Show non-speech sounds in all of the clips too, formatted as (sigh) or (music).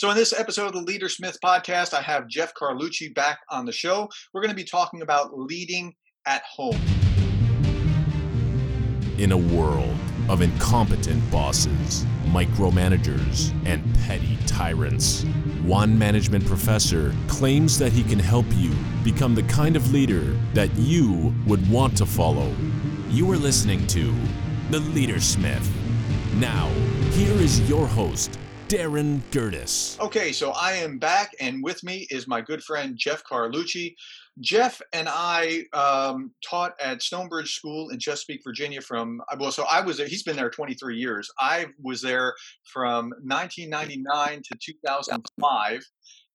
So, in this episode of the Leader Smith podcast, I have Jeff Carlucci back on the show. We're going to be talking about leading at home. In a world of incompetent bosses, micromanagers, and petty tyrants, one management professor claims that he can help you become the kind of leader that you would want to follow. You are listening to The Leader Smith. Now, here is your host, Darin Gerdes. Okay, so I am back, and with me is my good friend Jeff Carlucci. Jeff and I um, taught at Stonebridge School in Chesapeake, Virginia. From well, so I was there. He's been there 23 years. I was there from 1999 to 2005,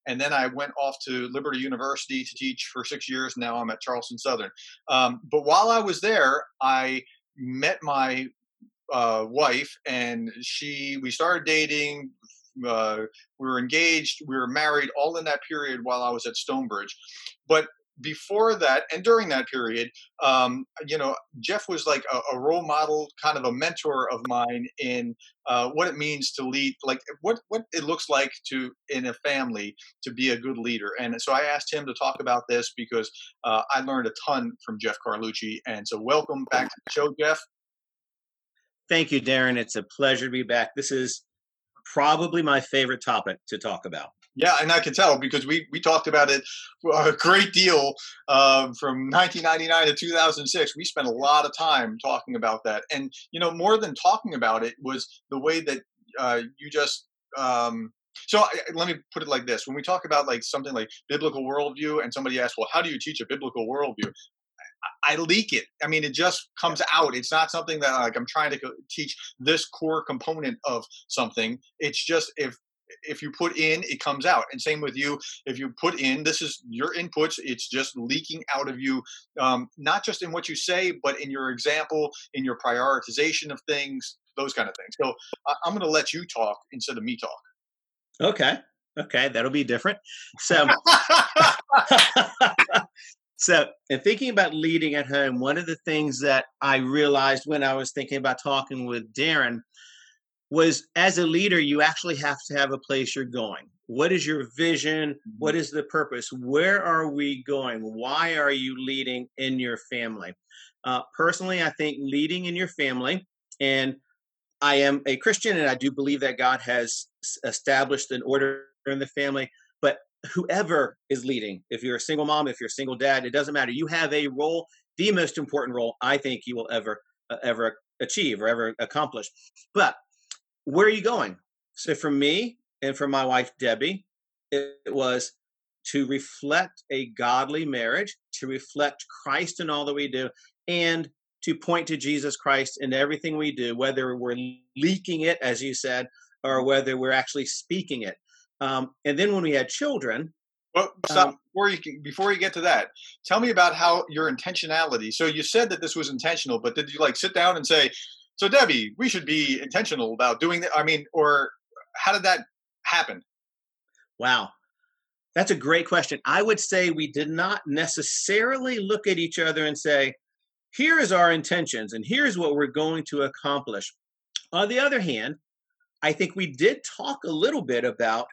and then I went off to Liberty University to teach for six years. Now I'm at Charleston Southern. Um, but while I was there, I met my uh, wife, and she we started dating. Uh, we were engaged, we were married, all in that period while I was at Stonebridge. But before that and during that period, um, you know, Jeff was like a, a, role model, kind of a mentor of mine in uh, what it means to lead, like what what it looks like to in a family to be a good leader. And so I asked him to talk about this because uh, I learned a ton from Jeff Carlucci. And so welcome back to the show, Jeff. Thank you, Darin. It's a pleasure to be back. This is probably my favorite topic to talk about. Yeah, and I can tell because we we talked about it a great deal um, from 1999 to 2006. We spent a lot of time talking about that, and you know, more than talking about it was the way that uh, you just. Um, so I, let me put it like this: when we talk about like something like biblical worldview, and somebody asks, "Well, how do you teach a biblical worldview?" I leak it. I mean, it just comes out. It's not something that like I'm trying to teach this core component of something. It's just if if you put in, it comes out. And same with you. If you put in, this is your inputs. It's just leaking out of you, um, not just in what you say, but in your example, in your prioritization of things, those kind of things. So I'm going to let you talk instead of me talk. Okay. Okay, that'll be different. So, (laughs) (laughs) so in thinking about leading at home, one of the things that I realized when I was thinking about talking with Darren was as a leader, you actually have to have a place you're going. What is your vision? What mm-hmm. the purpose? Where are we going? Why are you leading in your family? Uh, personally, I think leading in your family, and I am a Christian and I do believe that God has established an order in the family, whoever is leading, if you're a single mom, if you're a single dad, it doesn't matter. You have a role, the most important role I think you will ever, uh, ever achieve or ever accomplish. But where are you going? So for me and for my wife Debbie, it was to reflect a godly marriage, to reflect Christ in all that we do, and to point to Jesus Christ in everything we do, whether we're leaking it, as you said, or whether we're actually speaking it. Um, and then when we had children, well, stop um, before you before you get to that. Tell me about how your intentionality. So you said that this was intentional, but did you like sit down and say, so Debbie, we should be intentional about doing that. I mean, or how did that happen? Wow. That's a great question. I would say we did not necessarily look at each other and say, here is our intentions and here's what we're going to accomplish. On the other hand, I think we did talk a little bit about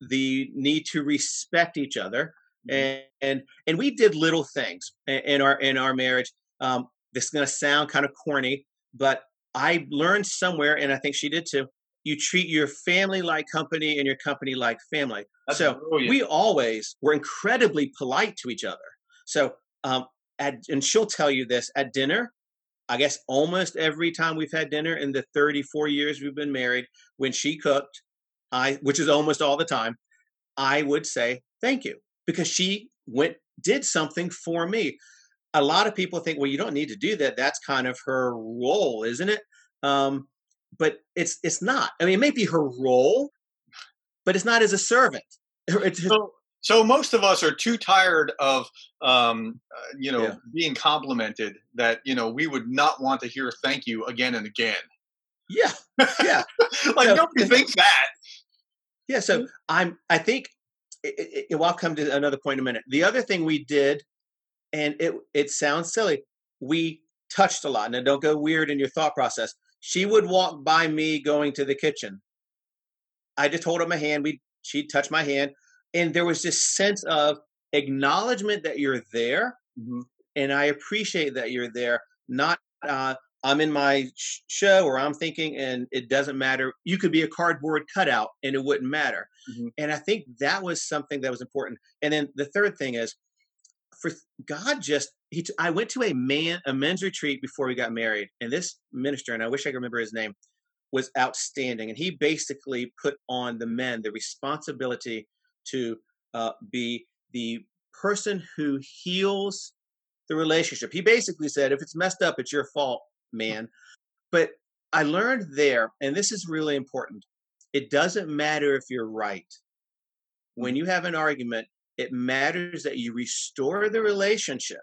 the need to respect each other mm-hmm. and and, and we did little things in our in our marriage um, this is going to sound kind of corny but I learned somewhere, and I think she did too. You treat your family like company and your company like family. That's so brilliant. we always were incredibly polite to each other. So, um, at, and she'll tell you this at dinner. I guess almost every time we've had dinner in the 34 years we've been married, when she cooked, I, which is almost all the time, I would say thank you because she went did something for me a lot of people think, well, you don't need to do that. That's kind of her role, isn't it? Um, but it's it's not. I mean, it may be her role, but it's not as a servant. so, so most of us are too tired of um, uh, you know yeah. being complimented that you know we would not want to hear thank you again and again. Yeah, yeah. (laughs) like so, nobody thinks that. Yeah. So I'm. I think. It, it, well, I'll come to another point in a minute. The other thing we did and it it sounds silly. We touched a lot. Now don't go weird in your thought process. She would walk by me going to the kitchen. I just hold up my hand. We she touched my hand, and there was this sense of acknowledgement that you're there, Mhm. and I appreciate that you're there. Not uh, I'm in my sh- show or I'm thinking, and it doesn't matter. You could be a cardboard cutout, and it wouldn't matter. Mhm. And I think that was something that was important. And then the third thing is, for God, just he. T- I went to a man a men's retreat before we got married, and this minister, and I wish I could remember his name, was outstanding. And he basically put on the men the responsibility to uh, be the person who heals the relationship. He basically said, if it's messed up, it's your fault, man. But I learned there, and this is really important it doesn't matter if you're right. When you have an argument, it matters that you restore the relationship,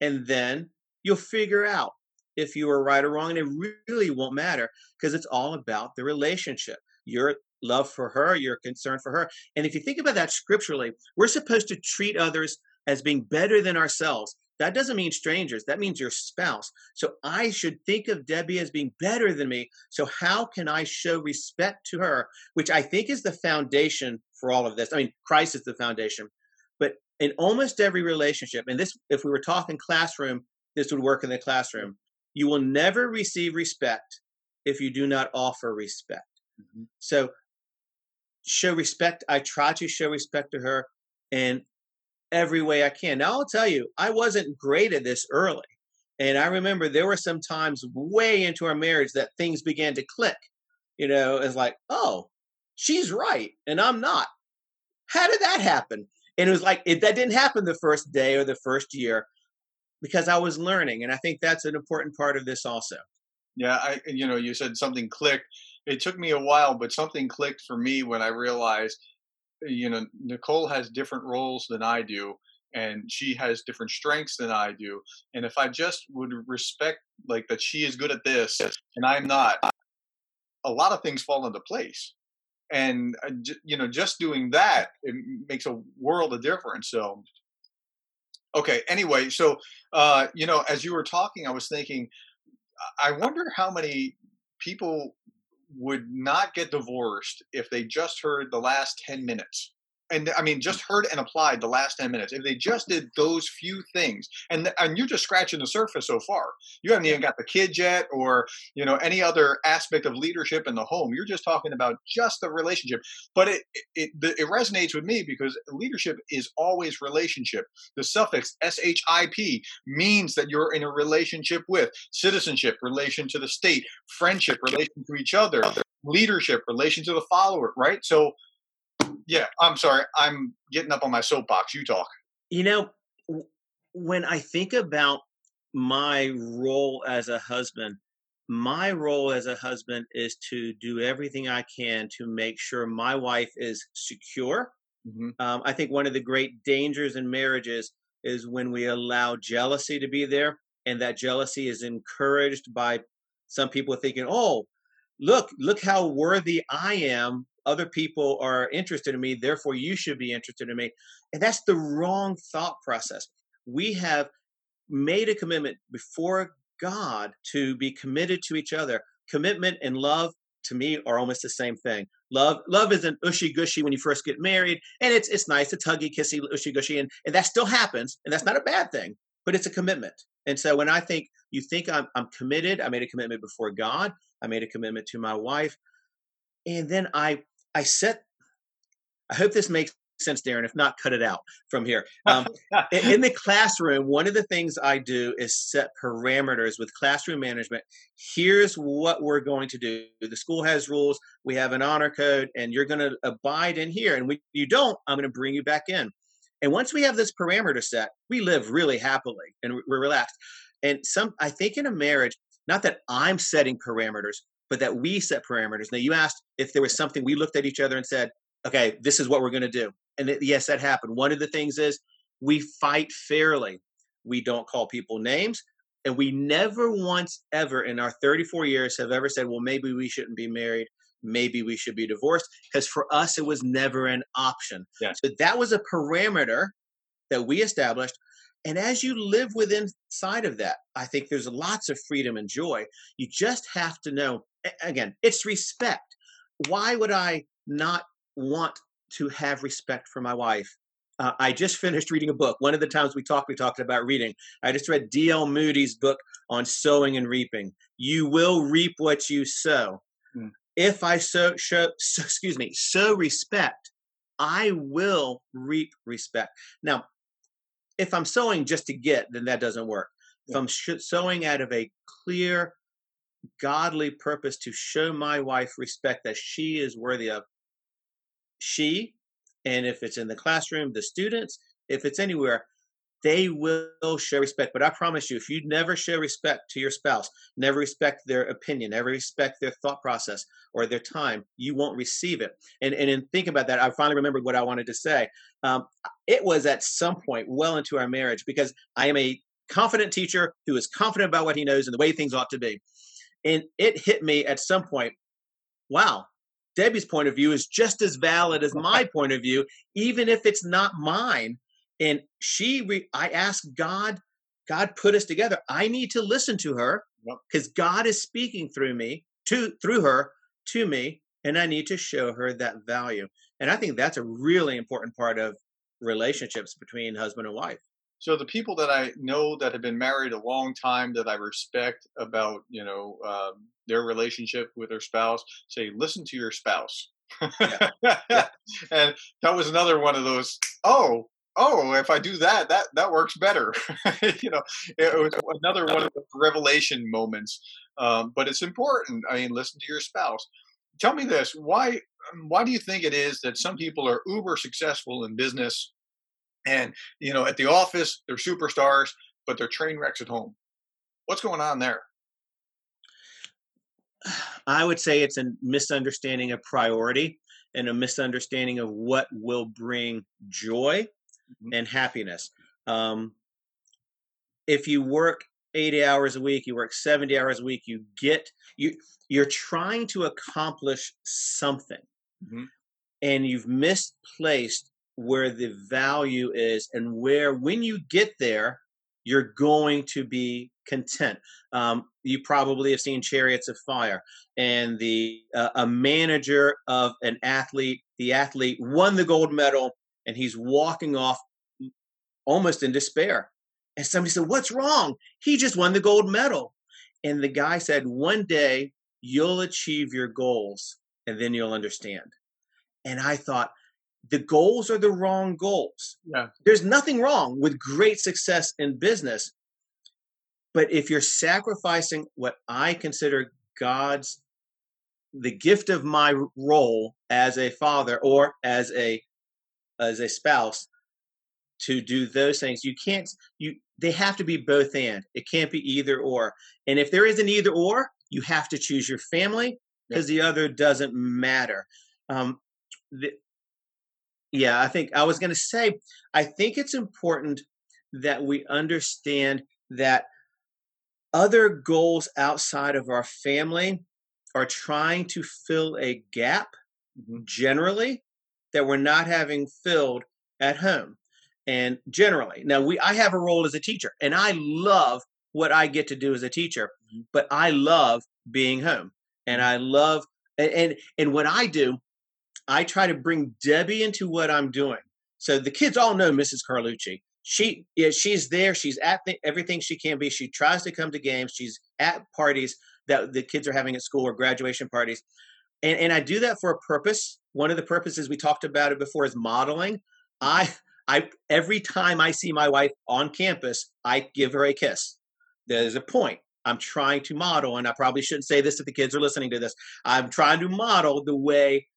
and then you'll figure out if you were right or wrong. And it really won't matter because it's all about the relationship. Your love for her, your concern for her. And if you think about that scripturally, we're supposed to treat others as being better than ourselves. That doesn't mean strangers, that means your spouse. So I should think of Debbie as being better than me. So, how can I show respect to her, which I think is the foundation for all of this? I mean, Christ is the foundation. But in almost every relationship, and this, if we were talking classroom, this would work in the classroom. You will never receive respect if you do not offer respect. Mhm. So, show respect. I try to show respect to her in every way I can. Now, I'll tell you, I wasn't great at this early. And I remember there were some times way into our marriage that things began to click. You know, it's like, oh, she's right and I'm not. How did that happen? And it was like, it, that didn't happen the first day or the first year because I was learning. And I think that's an important part of this also. Yeah, I you know you said something clicked. It took me a while, but something clicked for me when I realized, you know, Nicole has different roles than I do, and she has different strengths than I do. And if I just would respect like that she is good at this and I'm not, a lot of things fall into place. And uh, you know, just doing that it makes a world of difference. So, okay. Anyway, so uh, you know, as you were talking, I was thinking I wonder how many people would not get divorced if they just heard the last 10 minutes. And I mean, just heard and applied the last 10 minutes. If they just did those few things, and and you're just scratching the surface so far. You haven't even got the kids yet, or you know any other aspect of leadership in the home. You're just talking about just the relationship. But it it, it, it resonates with me because leadership is always relationship. The suffix ship means that you're in a relationship with citizenship, relation to the state, friendship, relation to each other, leadership, relation to the follower, right? So, yeah, I'm sorry, I'm getting up on my soapbox. You talk. You know, when I think about my role as a husband, my role as a husband is to do everything I can to make sure my wife is secure. hmm Um, I think one of the great dangers in marriages is when we allow jealousy to be there, and that jealousy is encouraged by some people thinking, "Oh, look, look how worthy I am. Other people are interested in me, therefore you should be interested in me." And that's the wrong thought process. We have made a commitment before God to be committed to each other. Commitment and love to me are almost the same thing. Love love isn't ushy gushy when you first get married, and it's it's nice, it's huggy, kissy, ushy gushy, and, and that still happens, and that's not a bad thing, but it's a commitment. And so when I think you think I'm I'm committed, I made a commitment before God, I made a commitment to my wife, and then I I set I hope this makes sense, Darin. If not, cut it out from here. (laughs) Um, in the classroom, one of the things I do is set parameters with classroom management. Here's what we're going to do. The school has rules. We have an honor code, and you're going to abide in here. And when you don't, I'm going to bring you back in. And once we have this parameter set, we live really happily and we're relaxed. And some, I think, in a marriage, not that I'm setting parameters, but that we set parameters. Now, you asked if there was something we looked at each other and said, "Okay, this is what we're going to do." And it, yes, that happened. One of the things is we fight fairly. We don't call people names. And we never once ever in our 34 years have ever said, well, maybe we shouldn't be married. Maybe we should be divorced. Because for us, it was never an option. Yeah. So that was a parameter that we established. And as you live within side of that, I think there's lots of freedom and joy. You just have to know, again, it's respect. Why would I not want to have respect for my wife. Uh, I just finished reading a book. One of the times we talked, we talked about reading. I just read D.L. Moody's book on sowing and reaping. You will reap what you sow. Mm. If I sow, show, so, (laughs) excuse me, sow respect, I will reap respect. Now, if I'm sewing just to get, then that doesn't work. Yeah. If I'm sh- sowing out of a clear, godly purpose to show my wife respect that she is worthy of, she, and if it's in the classroom, the students, if it's anywhere, they will show respect. But I promise you, if you never show respect to your spouse, never respect their opinion, never respect their thought process or their time, you won't receive it. And and in think about that, I finally remembered what I wanted to say. Um, it was at some point well into our marriage because I am a confident teacher who is confident about what he knows and the way things ought to be. And it hit me at some point, wow, Debbie's point of view is just as valid as my (laughs) point of view, even if it's not mine. And she, re- I asked God, God put us together. I need to listen to her because. God is speaking through me, to through her to me, and I need to show her that value. And I think that's a really important part of relationships between husband and wife. So the people that I know that have been married a long time that I respect about you know um, their relationship with their spouse say listen to your spouse. Yeah. (laughs) yeah. and that was another one of those. Oh, oh, if I do that, that that works better. (laughs) you know, it was another one of the revelation moments. Um, but it's important. I mean, listen to your spouse. Tell me this: why um, why do you think it is that some people are uber successful in business and you know, at the office, they're superstars, but they're train wrecks at home. What's going on there? I would say it's a misunderstanding of priority and a misunderstanding of what will bring joy mm-hmm. and happiness. Um, if you work 80 hours a week, you work 70 hours a week, you get you you're trying to accomplish something. Mm-hmm. And you've misplaced where the value is and where when you get there you're going to be content um, you probably have seen chariots of fire and the uh, a manager of an athlete the athlete won the gold medal and he's walking off almost in despair and somebody said what's wrong he just won the gold medal and the guy said one day you'll achieve your goals and then you'll understand and i thought the goals are the wrong goals. Yeah. There's nothing wrong with great success in business. But if you're sacrificing what I consider God's the gift of my role as a father or as a as a spouse to do those things, you can't you they have to be both and. It can't be either or. And if there is an either or, you have to choose your family because yeah. the other doesn't matter. Um, the, yeah, I think I was going to say, I think it's important that we understand that other goals outside of our family are trying to fill a gap mm-hmm. generally that we're not having filled at home and generally now we i have a role as a teacher and i love what i get to do as a teacher mm-hmm. but i love being home and mm-hmm. i love and, and and what i do I try to bring Debbie into what I'm doing. So the kids all know Mrs. Carlucci. She yeah, she's there. She's at the, everything she can be. She tries to come to games. She's at parties that the kids are having at school or graduation parties. And, and I do that for a purpose. One of the purposes we talked about it before is modeling. I I every time I see my wife on campus, I give her a kiss. There's a point. I'm trying to model, and I probably shouldn't say this if the kids are listening to this. I'm trying to model the way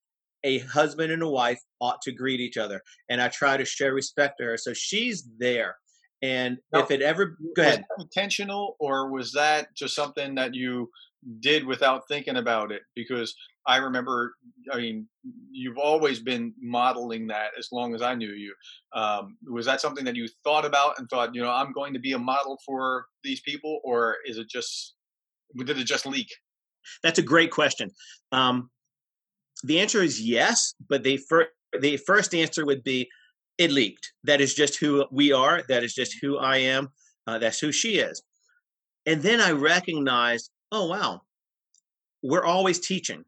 a husband and a wife ought to greet each other. And I try to show respect to her. So she's there. And now, if it ever go ahead. intentional or was that just something that you did without thinking about it? Because I remember, I mean, you've always been modeling that as long as I knew you. Um, was that something that you thought about and thought, you know, I'm going to be a model for these people, or is it just, did it just leak? That's a great question. Um, the answer is yes, but the first the first answer would be it leaked. That is just who we are. That is just who I am. Uh, that's who she is. And then I recognized, oh wow, we're always teaching.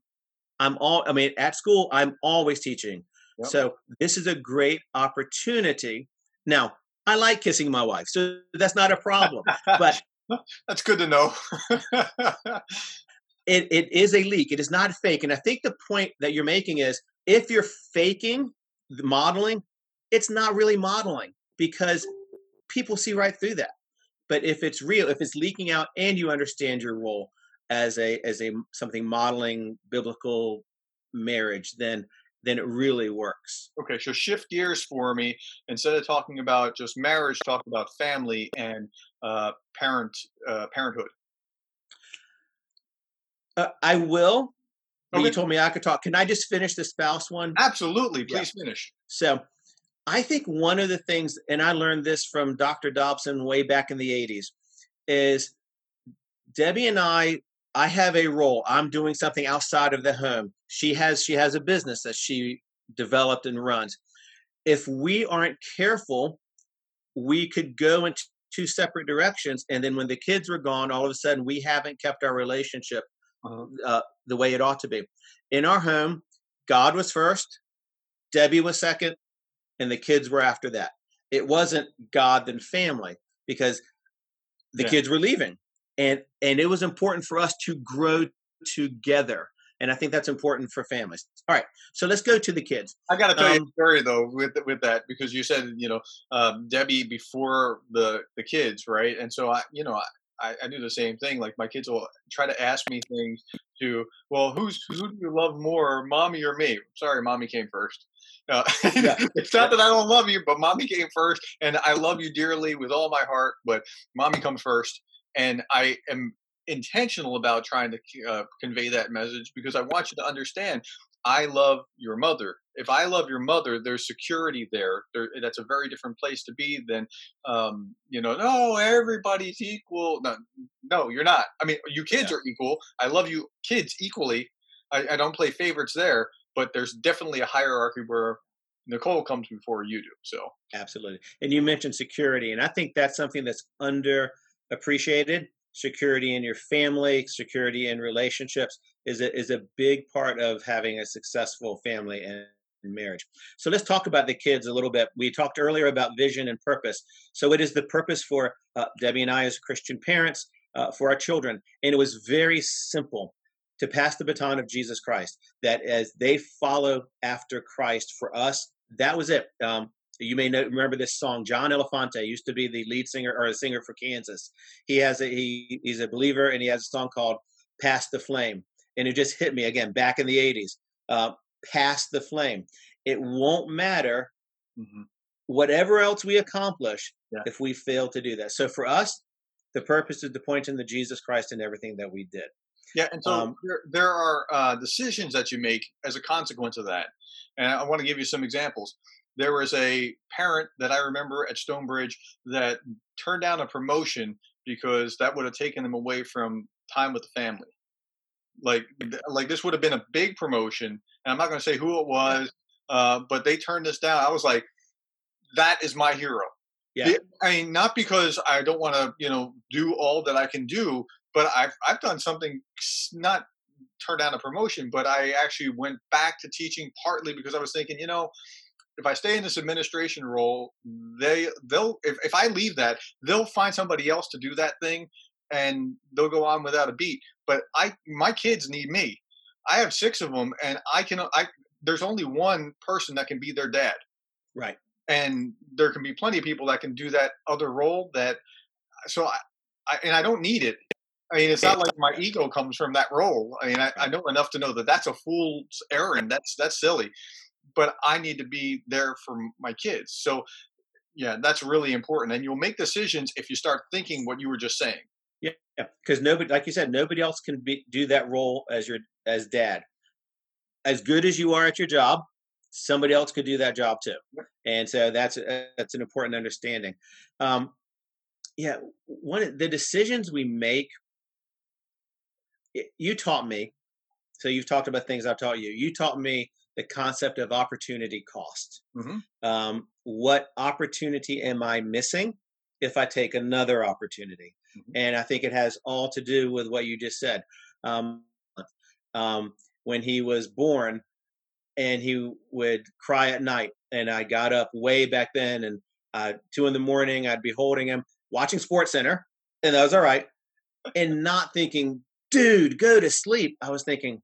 I'm all. I mean, at school, I'm always teaching. Yep. So this is a great opportunity. Now, I like kissing my wife, so that's not a problem. but (laughs) that's good to know. it, it is a leak. It is not fake. And I think the point that you're making is if you're faking the modeling, it's not really modeling because people see right through that. But if it's real, if it's leaking out and you understand your role as a as a something modeling biblical marriage, then then it really works. Okay, so shift gears for me. Instead of talking about just marriage, talk about family and uh, parent uh, parenthood. Uh, I will. Okay. You told me I could talk. Can I just finish the spouse one? Absolutely, Yeah. please finish. So I think one of the things, and I learned this from Dr. Dobson way back in the 80s, is Debbie and I, I have a role. I'm doing something outside of the home. She has she has a business that she developed and runs. If we aren't careful, we could go in two separate directions. And then when the kids were gone, all of a sudden we haven't kept our relationship Uh-huh. uh, the way it ought to be. In our home, God was first, Debbie was second, and the kids were after that. It wasn't God then family because the Yeah. kids were leaving, and and it was important for us to grow together. And I think that's important for families. All right, so let's go to the kids. I got to tell you Um, a story though with with that because you said you know um, Debbie before the the kids, right? And so I, you know, I, I do the same thing. Like my kids will try to ask me things to, well, who's who do you love more, mommy or me? Sorry, mommy came first. Uh, (laughs) Yeah. it's not that I don't love you, but mommy came first, and I love you dearly with all my heart. But mommy comes first, and I am intentional about trying to uh, convey that message because I want you to understand I love your mother. If I love your mother, there's security there. there that's a very different place to be than, um, you know, no, everybody's equal. No, no, you're not. I mean, you kids Yeah. are equal. I love you kids equally. I, I don't play favorites there, but there's definitely a hierarchy where Nicole comes before you do. So, Absolutely. And you mentioned security, and I think that's something that's underappreciated. Security in your family, security in relationships is a, is a big part of having a successful family and marriage. So let's talk about the kids a little bit. We talked earlier about vision and purpose. So it is the purpose for uh, Debbie and I as Christian parents uh, for our children, and it was very simple to pass the baton of Jesus Christ. That as they follow after Christ for us, that was it. Um, you may know, remember this song. John Elefante used to be the lead singer or a singer for Kansas. He has a he, he's a believer, and he has a song called "Pass the Flame," and it just hit me again back in the '80s. Uh, Pass the flame. It won't matter mhm. whatever else we accomplish Yeah. if we fail to do that. So for us, the purpose is to point in the Jesus Christ in everything that we did. Yeah, and so Um, there, there are uh, decisions that you make as a consequence of that. And I want to give you some examples. There was a parent that I remember at Stonebridge that turned down a promotion because that would have taken them away from time with the family. Like, like this would have been a big promotion, and I'm not going to say who it was, uh, but they turned this down. I was like, that is my hero. Yeah. I mean, not because I don't want to, you know, do all that I can do, but I've I've done something not turned down a promotion, but I actually went back to teaching partly because I was thinking, you know, if I stay in this administration role, they they'll if, if I leave that, they'll find somebody else to do that thing and they'll go on without a beat. But I my kids need me. I have six of them and I can I there's only one person that can be their dad Right. and there can be plenty of people that can do that other role that so I, I and i don't need it i mean it's not like my ego comes from that role i mean I, I know enough to know that that's a fool's errand that's that's silly but i need to be there for my kids so yeah that's really important and you'll make decisions if you start thinking what you were just saying Yeah, because nobody, like you said, nobody else can be, do that role as your as dad. As good as you are at your job, somebody else could do that job too, and so that's a, that's an important understanding. Um, yeah, one of the decisions we make. You taught me, so you've talked about things I've taught you. You taught me the concept of opportunity cost. Mhm. Um, what opportunity am I missing if I take another opportunity? Mhm. And I think it has all to do with what you just said. Um, um, when he was born and he would cry at night. And I got up way back then and uh, two in the morning, I'd be holding him, watching Sports Center, and that was all right. And not thinking, dude, go to sleep. I was thinking,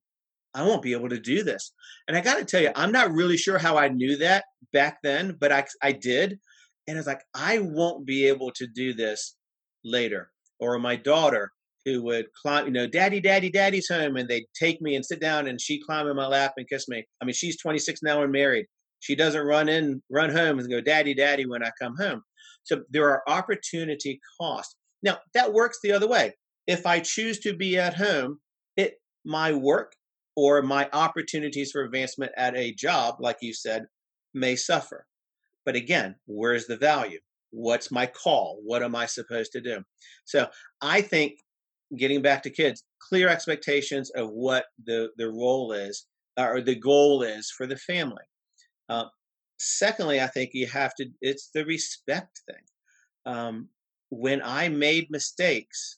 I won't be able to do this. And I got to tell you, I'm not really sure how I knew that back then, but I, I did. And it's like, I won't be able to do this later. Or my daughter, who would climb, you know, daddy, daddy, daddy's home. And they'd take me and sit down and she'd climb in my lap and kiss me. I mean, she's 26 now and married. She doesn't run in, run home and go, daddy, daddy, when I come home. So there are opportunity costs. Now, that works the other way. If I choose to be at home, it my work or my opportunities for advancement at a job, like you said, may suffer. But again, where's the value? What's my call? What am I supposed to do? So I think getting back to kids, clear expectations of what the, the role is or the goal is for the family. Uh, secondly, I think you have to, it's the respect thing. Um, when I made mistakes,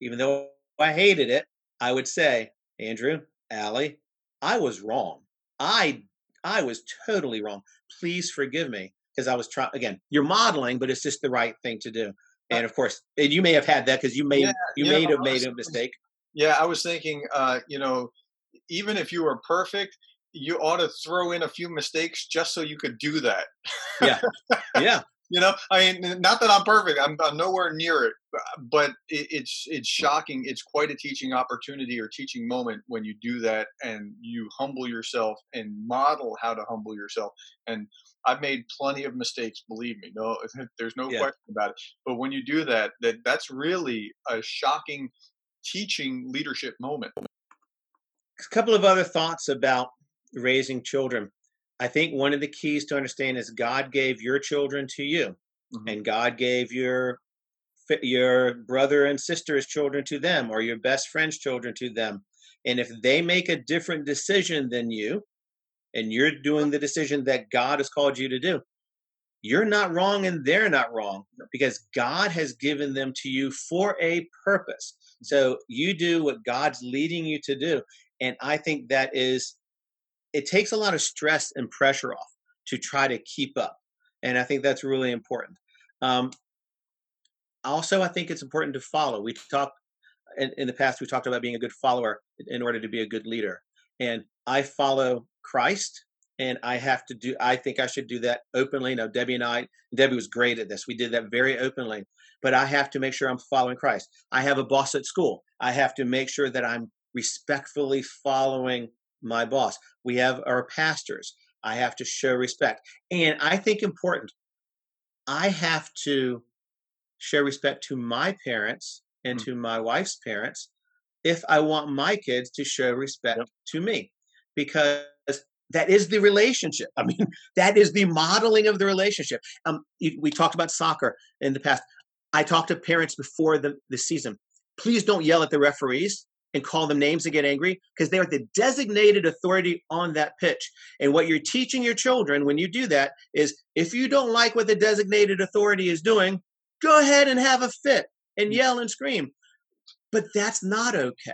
even though I hated it, I would say, Andrew, Allie, I was wrong. I I was totally wrong. Please forgive me because I was trying again. You're modeling, but it's just the right thing to do. And of course, and you may have had that because you made Yeah, you yeah, may have made a mistake. Yeah, I was thinking, uh, you know, even if you were perfect, you ought to throw in a few mistakes just so you could do that. Yeah, yeah, You know, I mean, not that I'm perfect. I'm, I'm nowhere near it, but it, it's it's shocking. It's quite a teaching opportunity or teaching moment when you do that and you humble yourself and model how to humble yourself. And I've made plenty of mistakes, believe me. No, (laughs) there's no Yeah. question about it. But when you do that, that that's really a shocking teaching leadership moment. a couple of other thoughts about raising children. I think one of the keys to understand is God gave your children to you, Mhm. and God gave your your brother and sister's children to them, or your best friend's children to them. And if they make a different decision than you, and you're doing the decision that God has called you to do, you're not wrong and they're not wrong because God has given them to you for a purpose. So you do what God's leading you to do. And I think that is, it takes a lot of stress and pressure off to try to keep up. And I think that's really important. Um, also, I think it's important to follow. We talked in, in the past, we talked about being a good follower in order to be a good leader. And I follow Christ and I have to do, I think I should do that openly. Now, Debbie and I, Debbie was great at this. We did that very openly, but I have to make sure I'm following Christ. I have a boss at school. I have to make sure that I'm respectfully following my boss. We have our pastors. I have to show respect. And I think important, I have to show respect to my parents and Mm. to my wife's parents if I want my kids to show respect Yep. to me because that is the relationship. (laughs) I mean, that is the modeling of the relationship. Um, we talked about soccer in the past. I talked to parents before the, the season. Please don't yell at the referees and call them names and get angry because they are the designated authority on that pitch. And what you're teaching your children when you do that is if you don't like what the designated authority is doing, go ahead and have a fit and yell and scream. But that's not okay.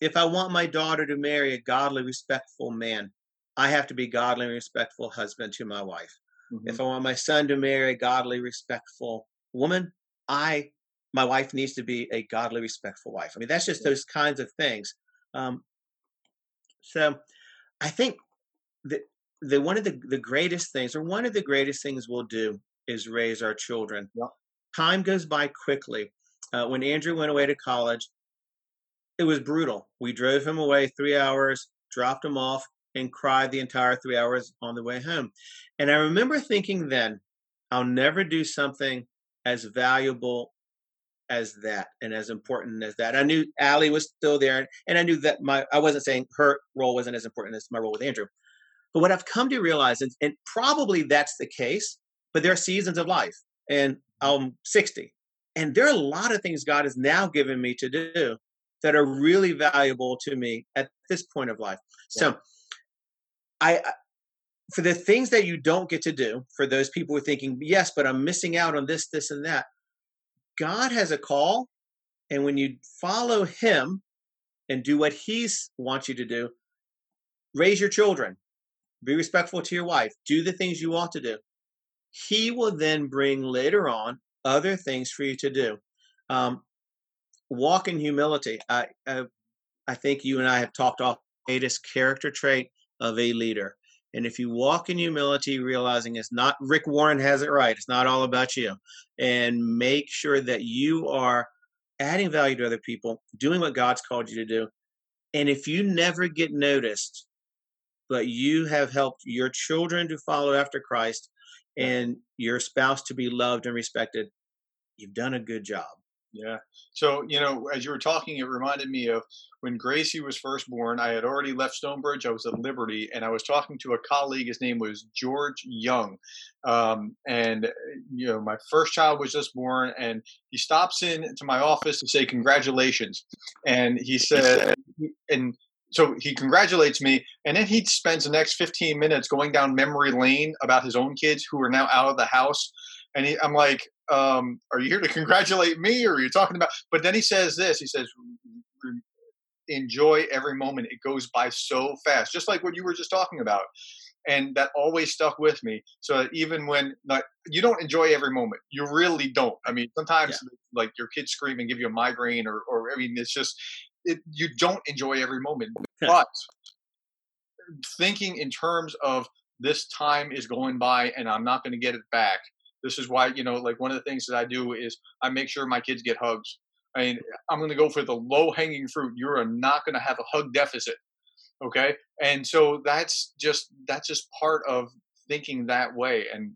If I want my daughter to marry a godly, respectful man, I have to be godly and respectful husband to my wife. Mhm. If I want my son to marry a godly, respectful woman, I my wife needs to be a godly, respectful wife. I mean, that's just those kinds of things. Um, so, I think that the one of the, the greatest things, or one of the greatest things we'll do, is raise our children. Time goes by quickly. Uh, when Andrew went away to college, it was brutal. We drove him away three hours, dropped him off, and cried the entire three hours on the way home. And I remember thinking then, I'll never do something as valuable as that and as important as that. I knew Allie was still there, and I knew that my I wasn't saying her role wasn't as important as my role with Andrew. But what I've come to realize, and, and probably that's the case, but there are seasons of life, and I'm 60, and there are a lot of things God has now given me to do that are really valuable to me at this point of life. So, I I- for the things that you don't get to do, for those people who are thinking, yes, but I'm missing out on this, this, and that. God has a call, and when you follow Him and do what He wants you to do, raise your children, be respectful to your wife, do the things you ought to do. He will then bring later on other things for you to do. Um, walk in humility. I, I, I think you and I have talked off greatest character trait of a leader. And if you walk in humility, realizing it's not Rick Warren has it right, it's not all about you, and make sure that you are adding value to other people, doing what God's called you to do. And if you never get noticed, but you have helped your children to follow after Christ and your spouse to be loved and respected, you've done a good job. Yeah. So, you know, as you were talking, it reminded me of when Gracie was first born. I had already left Stonebridge. I was at Liberty, and I was talking to a colleague. His name was George Young. Um, and, you know, my first child was just born, and he stops in to my office to say, Congratulations. And he said, and so he congratulates me and then he spends the next 15 minutes going down memory lane about his own kids who are now out of the house and he, i'm like um, are you here to congratulate me or are you talking about but then he says this he says enjoy every moment. It goes by so fast just like what you were just talking about and that always stuck with me. So that even when like you don't enjoy every moment you really don't. I mean sometimes yeah. like your kids scream and give you a migraine or, or i mean it's just it, you don't enjoy every moment but thinking in terms of this time is going by and i'm not going to get it back this is why, you know, like one of the things that I do is I make sure my kids get hugs. I mean, I'm going to go for the low hanging fruit. You're not going to have a hug deficit. Okay. And so that's just, that's just part of thinking that way. And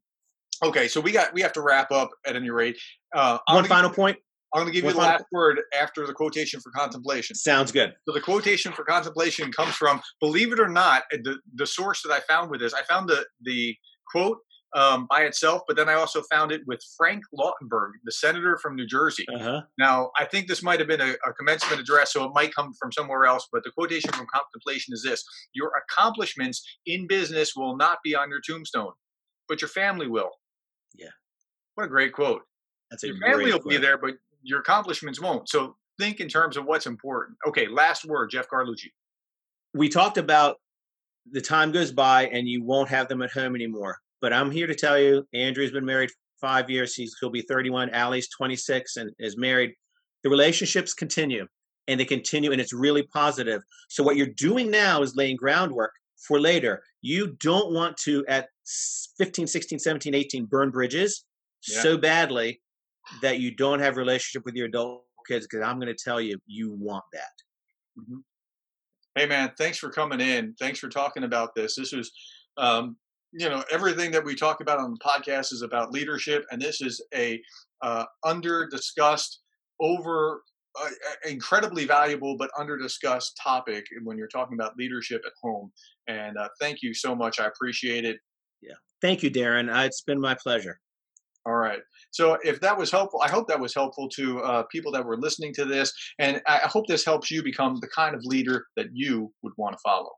okay, so we got, we have to wrap up at any rate. Uh, One final point. I'm going to give One you the last word after the quotation for contemplation. Sounds good. So the quotation for contemplation comes from, believe it or not, the the source that I found with this, I found the the quote um, by itself, but then I also found it with Frank Lautenberg, the senator from New Jersey. Uh-huh. Now, I think this might have been a, a, commencement address, so it might come from somewhere else, but the quotation from contemplation is this Your accomplishments in business will not be on your tombstone, but your family will. Yeah. What a great quote. That's a your family will quote. be there, but your accomplishments won't. So think in terms of what's important. Okay, last word, Jeff Carlucci. We talked about the time goes by and you won't have them at home anymore but I'm here to tell you, Andrew's been married five years. He's he'll be 31. Allie's 26 and is married. The relationships continue and they continue and it's really positive. So what you're doing now is laying groundwork for later. You don't want to at 15, 16, 17, 18 burn bridges yeah. so badly that you don't have relationship with your adult kids because I'm going to tell you you want that. Mm-hmm. Hey man, thanks for coming in. Thanks for talking about this. This was um, you know everything that we talk about on the podcast is about leadership and this is a uh, under discussed over uh, incredibly valuable but under discussed topic when you're talking about leadership at home and uh, thank you so much. I appreciate it. Yeah. Thank you Darin. Uh, it's been my pleasure. All right. So if that was helpful i hope that was helpful to uh, people that were listening to this and i hope this helps you become the kind of leader that you would want to follow